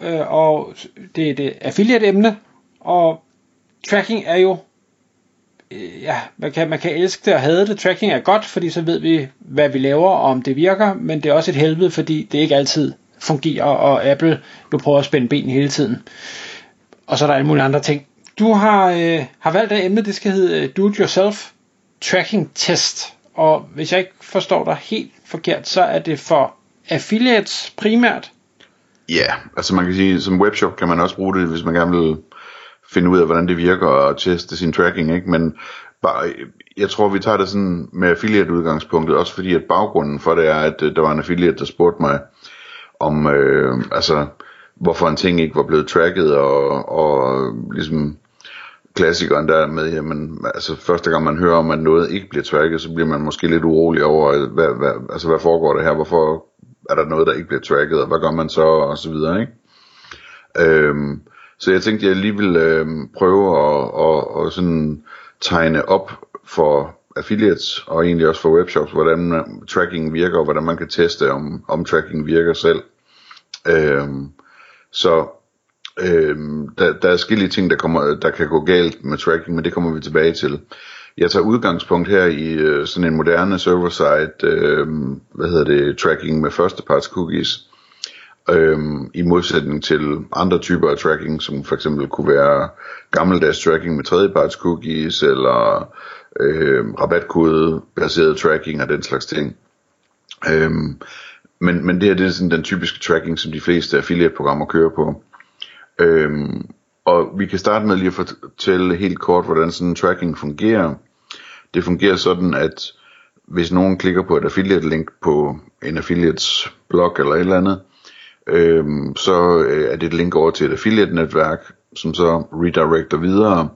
øh, og det er det affiliate-emne, og tracking er jo, øh, ja, man kan, man kan elske det og hade det. Tracking er godt, fordi så ved vi, hvad vi laver, og om det virker, men det er også et helvede, fordi det ikke altid fungerer, og Apple nu prøver at spænde ben hele tiden. Og så er der alle mulige andre ting. Du har, øh, har valgt et emne, det skal hedde øh, Do-It-Yourself Tracking Test. Og hvis jeg ikke forstår dig helt forkert, så er det for affiliates primært. Ja, altså man kan sige, som webshop kan man også bruge det, hvis man gerne vil finde ud af, hvordan det virker og teste sin tracking, ikke? Men bare, jeg tror, vi tager det sådan med affiliate udgangspunktet, også fordi at baggrunden for det er, at øh, der var en affiliate, der spurgte mig om, øh, altså, hvorfor en ting ikke var blevet tracket, og, og ligesom klassikeren der med, jamen, altså første gang man hører om, at noget ikke bliver tracket, så bliver man måske lidt urolig over, hvad, hvad, altså, hvad foregår der her, hvorfor er der noget, der ikke bliver tracket, og hvad gør man så, og så videre, ikke? Øhm, så jeg tænkte, jeg lige ville øhm, prøve at, at, at sådan tegne op for affiliates, og egentlig også for webshops, hvordan tracking virker, og hvordan man kan teste, om, om tracking virker selv. Øhm, så øhm, der, der er forskellige ting, der, kommer, der kan gå galt med tracking, men det kommer vi tilbage til. Jeg tager udgangspunkt her i øh, sådan en moderne server-side, øh, hvad hedder det, tracking med førsteparts cookies, øh, i modsætning til andre typer af tracking, som for eksempel kunne være gammeldags tracking med tredjeparts cookies, eller øh, rabatkode baseret tracking og den slags ting. Øh, men, men det her det er sådan den typiske tracking, som de fleste affiliate-programmer kører på. Øhm, og vi kan starte med lige at fortælle helt kort, hvordan sådan en tracking fungerer. Det fungerer sådan, at hvis nogen klikker på et affiliate link på en affiliates blog eller et eller andet, øhm, så øh, er det et link over til et affiliate netværk, som så redirecter videre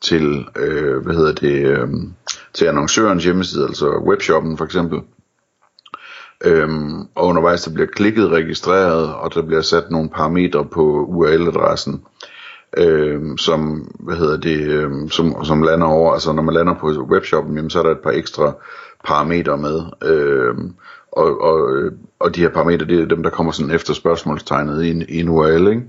til, øh, hvad hedder det, øh, til annoncørens hjemmeside, altså webshoppen for eksempel. Øhm, og undervejs der bliver klikket registreret, og der bliver sat nogle parametre på URL-adressen, øh, som, hvad hedder det, øh, som, som lander over, altså når man lander på webshoppen, jamen, så er der et par ekstra parametre med, øh, og, og, øh, og de her parametre, det er dem, der kommer sådan efter spørgsmålstegnet i en, i en URL, ikke?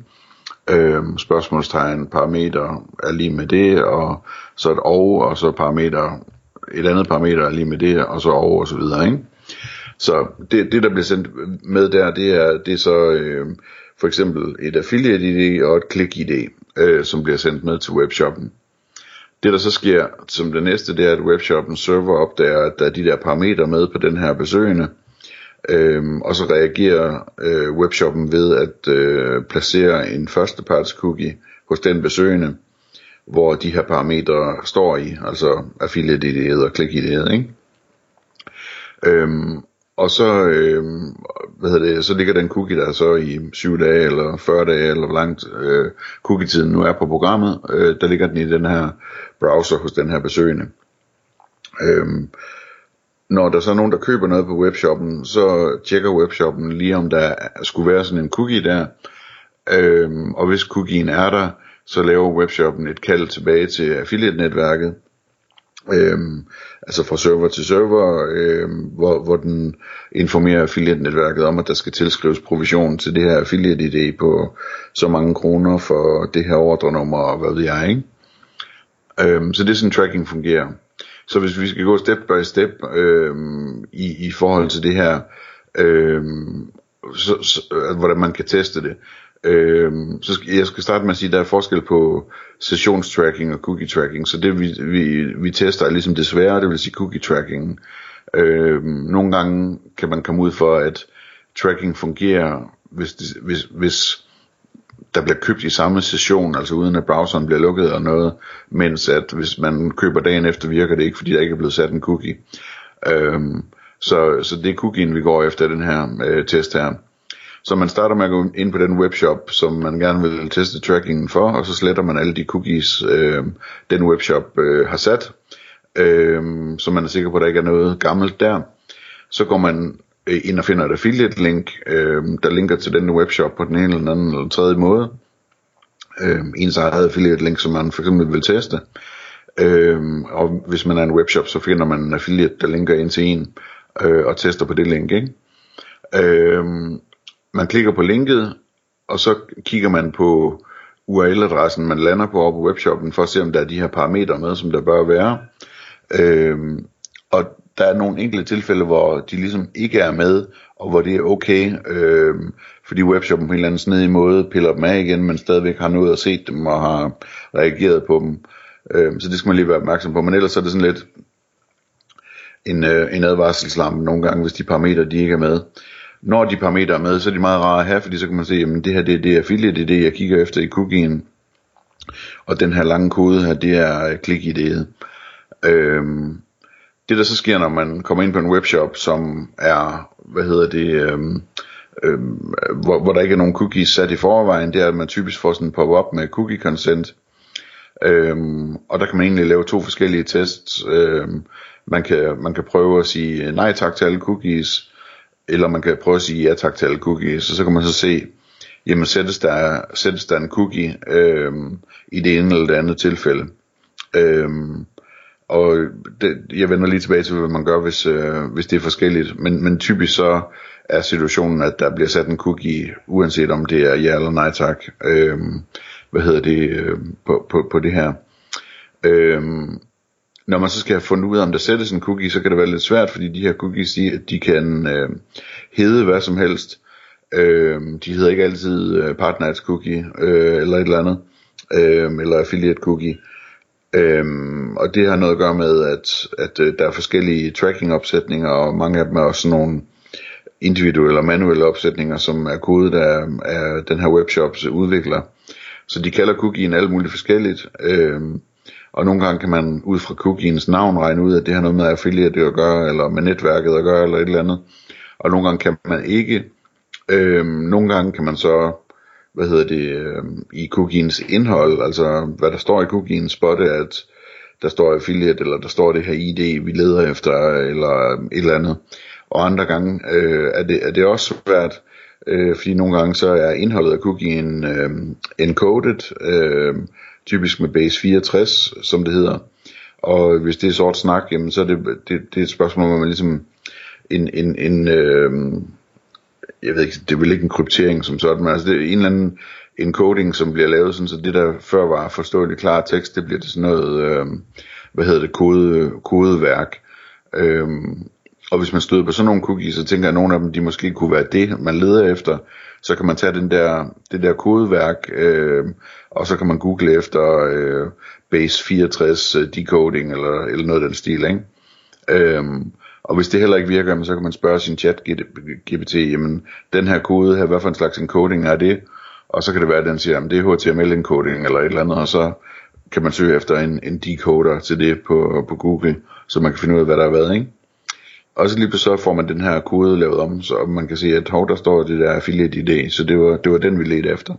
Øhm, spørgsmålstegn, parameter er lige med det, og så et og, og så parameter, et andet parameter er lige med det, og så og, og så videre, ikke? Så det, det der bliver sendt med der, det er, det er så øh, for eksempel et affiliate ID og et click ID, øh, som bliver sendt med til webshoppen. Det der så sker som det næste, det er, at webshoppen server opdager, at der er de der parametre med på den her besøgende, Øhm, og så reagerer øh, webshoppen ved at øh, placere en førsteparts cookie hos den besøgende, hvor de her parametre står i, altså affiliate ID og click ID. ikke? Øhm, og så, øh, hvad hedder det, så ligger den cookie der så i 7 dage eller 40 dage, eller hvor langt øh, cookie-tiden nu er på programmet, øh, der ligger den i den her browser hos den her besøgende. Øh, når der så er nogen, der køber noget på webshoppen, så tjekker webshoppen lige om der skulle være sådan en cookie der, øh, og hvis cookien er der, så laver webshoppen et kald tilbage til affiliate-netværket, Øhm, altså fra server til server, øhm, hvor, hvor den informerer affiliate-netværket om, at der skal tilskrives provision til det her affiliate-ID på så mange kroner for det her ordrenummer, og hvad ved jeg, ikke? Øhm, så det er sådan, tracking fungerer. Så hvis vi skal gå step by step øhm, i, i forhold til det her, øhm, så, så, øh, hvordan man kan teste det, Øh, så skal, jeg skal starte med at sige, at der er forskel på sessionstracking og cookie tracking. Så det vi, vi, vi tester er ligesom det svære, det vil sige cookie tracking. Øh, nogle gange kan man komme ud for, at tracking fungerer, hvis, det, hvis, hvis der bliver købt i samme session, altså uden at browseren bliver lukket og noget, mens at hvis man køber dagen efter, virker det ikke, fordi der ikke er blevet sat en cookie. Øhm, så, så det er cookien, vi går efter den her øh, test her. Så man starter med at gå ind på den webshop, som man gerne vil teste trackingen for, og så sletter man alle de cookies, øh, den webshop øh, har sat, øh, så man er sikker på, at der ikke er noget gammelt der. Så går man øh, ind og finder et affiliate link, øh, der linker til den webshop på den ene eller anden eller tredje måde. Øh, ens eget affiliate link, som man for eksempel vil teste. Øh, og hvis man er en webshop, så finder man en affiliate, der linker ind til en, øh, og tester på det link. Ikke? Øh, man klikker på linket, og så kigger man på URL-adressen, man lander på op på webshoppen, for at se, om der er de her parametre med, som der bør være. Øhm, og der er nogle enkelte tilfælde, hvor de ligesom ikke er med, og hvor det er okay, øhm, fordi webshoppen på en eller anden snedig måde piller dem af igen, men stadigvæk har nået at se dem og har reageret på dem. Øhm, så det skal man lige være opmærksom på. Men ellers er det sådan lidt en, øh, en advarselslampe nogle gange, hvis de parametre de ikke er med. Når de parametre er med, så er de meget rare at have, fordi så kan man se, at det her det er det affiliate, det er det, jeg kigger efter i cookien. Og den her lange kode her, det er øh, klik-ID'et. Øhm, det der så sker, når man kommer ind på en webshop, som er, hvad hedder det, øhm, øhm, hvor, hvor der ikke er nogen cookies sat i forvejen, det er, at man typisk får sådan en pop-up med cookie consent. Øhm, og der kan man egentlig lave to forskellige tests. Øhm, man, kan, man kan prøve at sige øh, nej tak til alle cookies, eller man kan prøve at sige ja tak til alle cookies, og så kan man så se, jamen sættes der, sættes der en cookie øh, i det ene eller det andet tilfælde. Øh, og det, jeg vender lige tilbage til, hvad man gør, hvis, øh, hvis det er forskelligt. Men, men typisk så er situationen, at der bliver sat en cookie, uanset om det er ja eller nej tak. Øh, hvad hedder det, øh, på, på, på det her. Øh, når man så skal have fundet ud af, om der sættes en cookie, så kan det være lidt svært, fordi de her cookies, de, de kan øh, hedde hvad som helst. Øh, de hedder ikke altid øh, partners cookie, øh, eller et eller andet, øh, eller affiliate cookie. Øhm, og det har noget at gøre med, at, at øh, der er forskellige tracking-opsætninger, og mange af dem er også nogle individuelle og manuelle opsætninger, som er kodet af, af den her webshops udvikler. Så de kalder cookien alt muligt forskelligt. Øhm, og nogle gange kan man ud fra cookiens navn regne ud, at det har noget med affiliate at gøre, eller med netværket at gøre, eller et eller andet. Og nogle gange kan man ikke. Øhm, nogle gange kan man så hvad hedder det, øh, i cookiens indhold, altså hvad der står i cookiens spotte, at der står affiliate, eller der står det her ID, vi leder efter, eller et eller andet. Og andre gange øh, er, det, er det også svært, øh, fordi nogle gange så er indholdet af cookien øh, encoded, øh, typisk med base 64, som det hedder. Og hvis det er sort snak, jamen, så er det, det, det er et spørgsmål, om man ligesom en, en, en øh, jeg ved ikke, det er vel ikke en kryptering som sådan, men altså det er en eller anden encoding, som bliver lavet sådan, så det der før var forståelig klar tekst, det bliver til sådan noget, øh, hvad hedder det, kode, kodeværk. Øh, og hvis man støder på sådan nogle cookies, så tænker jeg, at nogle af dem, de måske kunne være det, man leder efter. Så kan man tage den der, det der kodeværk, øh, og så kan man google efter øh, base 64 øh, decoding, eller, eller noget af den stil, ikke? Øh, og hvis det heller ikke virker, så kan man spørge sin chat GPT, jamen den her kode her, hvad for en slags encoding er det? Og så kan det være, at den siger, at det er HTML encoding eller et eller andet, og så kan man søge efter en, en decoder til det på, på Google, så man kan finde ud af, hvad der er været, ikke? Og så lige så får man den her kode lavet om, så man kan se, at hov, der står det der affiliate ID, så det var, det var den, vi ledte efter.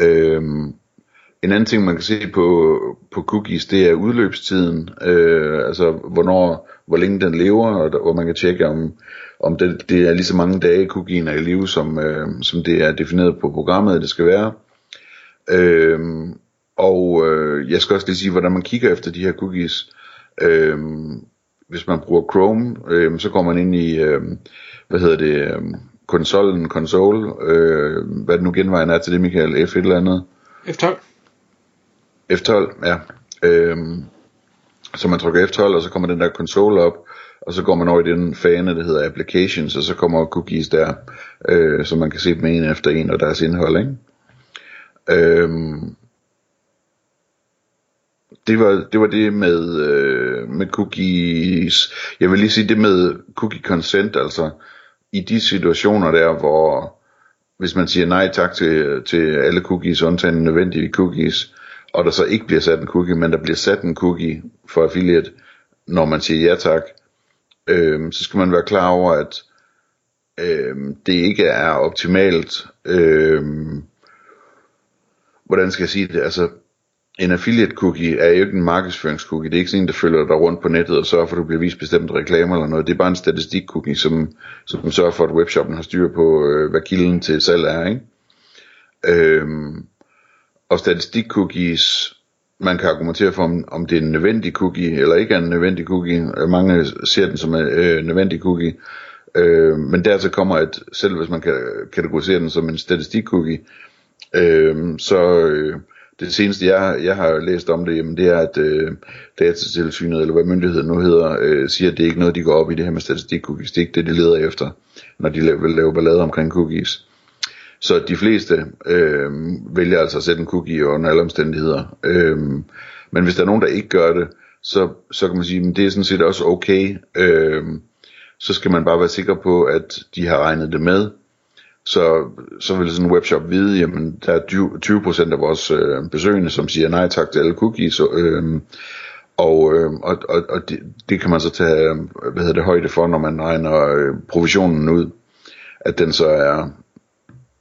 Øhm, en anden ting, man kan se på, på cookies, det er udløbstiden, øh, altså hvornår, hvor længe den lever, og der, hvor man kan tjekke, om, om det, det er lige så mange dage, cookien er i live, som, øh, som det er defineret på programmet, det skal være. Øh, og øh, jeg skal også lige sige, hvordan man kigger efter de her cookies. Øh, hvis man bruger Chrome, øh, så går man ind i, øh, hvad hedder det, øh, konsollen, console, øh, hvad det nu genvejen er til det, Michael, F et eller andet. F12. F12, ja. Øhm, så man trykker F12, og så kommer den der console op, og så går man over i den fane, der hedder applications, og så kommer cookies der, øh, så man kan se dem en efter en, og deres indhold, ikke? Øhm, det var det var det med øh, med cookies. Jeg vil lige sige det med cookie consent, altså i de situationer der, hvor hvis man siger nej tak til, til alle cookies, undtagen nødvendige cookies, og der så ikke bliver sat en cookie, men der bliver sat en cookie for affiliate, når man siger ja tak, øh, så skal man være klar over, at øh, det ikke er optimalt. Øh, hvordan skal jeg sige det? Altså, en affiliate cookie er jo ikke en markedsføringscookie. Det er ikke sådan en, der følger dig rundt på nettet og sørger for, at du bliver vist bestemte reklamer eller noget. Det er bare en statistik cookie, som, som sørger for, at webshoppen har styr på, øh, hvad kilden til salg er. Ikke? Øhm, og statistik cookies, man kan argumentere for, om, om det er en nødvendig cookie eller ikke er en nødvendig cookie. Øh, mange ser den som en øh, nødvendig cookie. Øh, men dertil kommer, at selv hvis man kan kategorisere den som en statistik cookie, øh, så... Øh, det seneste, jeg, jeg har læst om det, jamen det er, at øh, datatilsynet, eller hvad myndigheden nu hedder, øh, siger, at det er ikke noget, de går op i det her med statistik cookies. Det er ikke det, de leder efter, når de vil lave ballade omkring cookies. Så de fleste øh, vælger altså at sætte en cookie under alle omstændigheder. Øh, men hvis der er nogen, der ikke gør det, så, så kan man sige, at det er sådan set også okay. Øh, så skal man bare være sikker på, at de har regnet det med, så, så vil sådan en webshop vide, jamen der er 20% af vores øh, besøgende, som siger nej tak til alle cookies, øh, og, øh, og, og, og det, det kan man så tage øh, hvad hedder det, højde for, når man regner øh, provisionen ud, at den så er,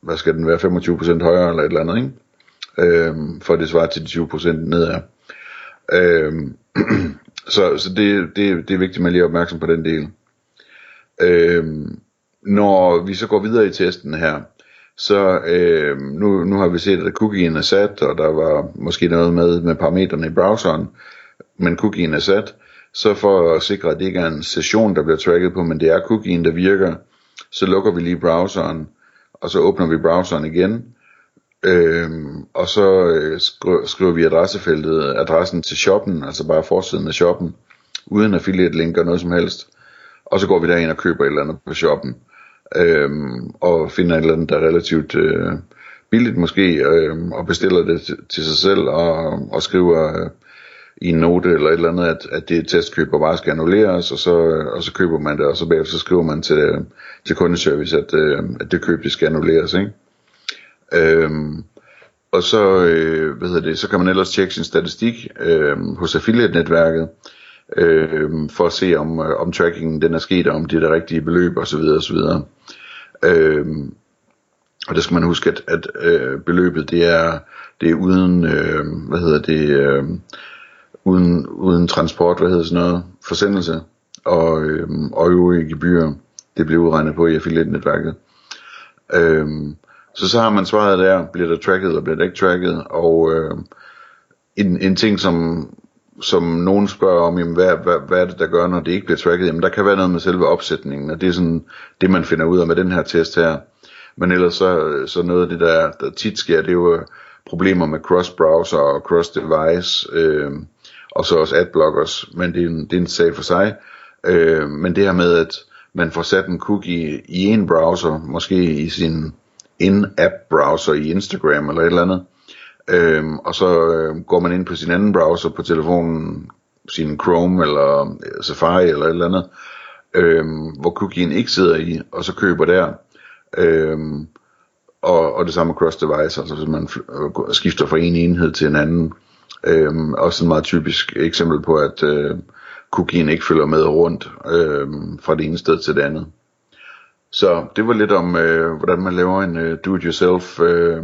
hvad skal den være, 25% højere eller et eller andet, ikke? Øh, for det svarer til de 20% nedad. Øh, så så det, det, det er vigtigt, at man lige er opmærksom på den del. Øh, når vi så går videre i testen her, så øh, nu, nu har vi set, at cookie'en er sat, og der var måske noget med med parametrene i browseren, men cookie'en er sat, så for at sikre, at det ikke er en session, der bliver tracket på, men det er cookie'en, der virker, så lukker vi lige browseren, og så åbner vi browseren igen, øh, og så øh, skriver vi adressefeltet, adressen til shoppen, altså bare forsiden af shoppen, uden affiliate link og noget som helst, og så går vi derind og køber et eller andet på shoppen øhm, og finder et eller andet, der er relativt øh, billigt måske, øh, og bestiller det til, til sig selv, og, og skriver øh, i en note eller et eller andet, at, at det testkøb, bare skal annulleres, og så, øh, og så køber man det, og så bagefter så skriver man til, til kundeservice, at, øh, at det køb, det skal annulleres, ikke? Øh, og så, øh, hvad hedder det, så kan man ellers tjekke sin statistik øh, hos affiliate-netværket, øh, for at se om, øh, om trackingen den er sket, og om det er det rigtige beløb osv. osv. Øh, og det øhm, skal man huske, at, at øh, beløbet det er, det er uden, øh, hvad hedder det, øh, uden, uden transport, hvad hedder sådan noget, forsendelse og, øh, og øvrige gebyrer. Det bliver udregnet på i affiliate-netværket. Øh, så så har man svaret der, bliver der tracket eller bliver det ikke tracket, og øh, en, en ting som, som nogen spørger om, jamen, hvad, hvad, hvad er det, der gør, når det ikke bliver tracket? Jamen, der kan være noget med selve opsætningen, og det er sådan det, man finder ud af med den her test her. Men ellers så, så noget af det, der, der tit sker, det er jo øh, problemer med cross-browser og cross-device, øh, og så også adblockers, men det er en, det er en sag for sig. Øh, men det her med, at man får sat en cookie i en browser, måske i sin in-app browser i Instagram eller et eller andet, Øhm, og så øh, går man ind på sin anden browser på telefonen, sin Chrome eller øh, Safari eller et eller andet, øhm, hvor cookien ikke sidder i, og så køber der. Øhm, og, og det samme cross device, altså hvis man øh, skifter fra en enhed til en anden. Øhm, også en meget typisk eksempel på, at øh, cookien ikke følger med rundt øh, fra det ene sted til det andet. Så det var lidt om, øh, hvordan man laver en øh, do-it-yourself øh,